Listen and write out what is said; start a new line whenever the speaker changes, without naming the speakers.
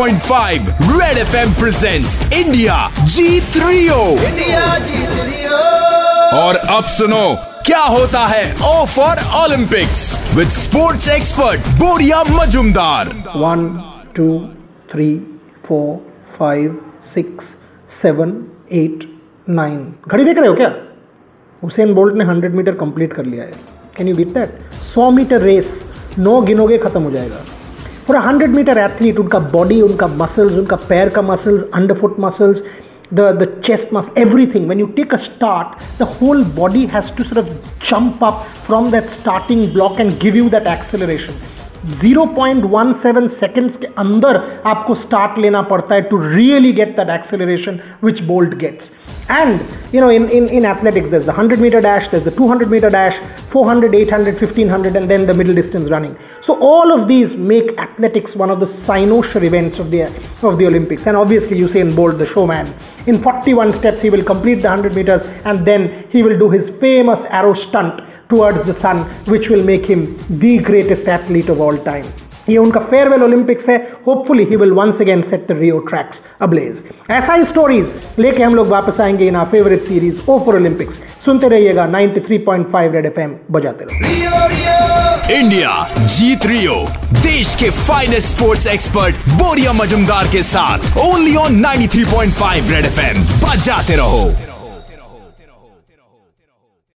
93.5 red FM presents India जीत Rio
India जीत
और अब सुनो क्या होता है O for Olympics with sports expert Boria Majumdar
one two three four five six seven eight nine घड़ी देख रहे हो क्या? हुसैन बोल्ट ने हंड्रेड मीटर कंप्लीट कर लिया है। कैन यू बीट दैट सौ मीटर रेस नौ गिनोगे खत्म हो जाएगा। फॉर हंड्रेड मीटर एथलीट उनका बॉडी उनका मसल्स उनका पैर का muscles underfoot muscles the the chest muscle everything when you take a start the whole body has to sort of jump up from that starting block and give you that acceleration 0.17 seconds के अंदर आपको start लेना पड़ता है to really get that acceleration which Bolt gets and you know in, in, in athletics there's the 100 meter dash there's the 200 meter dash 400 800 1500 and then the middle distance running so all of these make athletics one of the cynosure events of the of the olympics. And obviously usain bolt the showman. In 41 steps he will complete the 100 meters and then he will do his famous arrow stunt towards the sun which will make him the greatest athlete of all time ये उनका farewell Olympics है hopefully he will once again set the Rio tracks ablaze ऐसा ही stories लेके हम लोग वापस आएँगे in our favourite series O for Olympics सुनते रहिएगा 93.5 रेड एफएम बजाते रहो।
रियो रियो
इंडिया जीत रियो देश के finest sports expert Boria Majumdar के साथ ओनली ऑन 93.5 रेड एफएम बजाते रहो।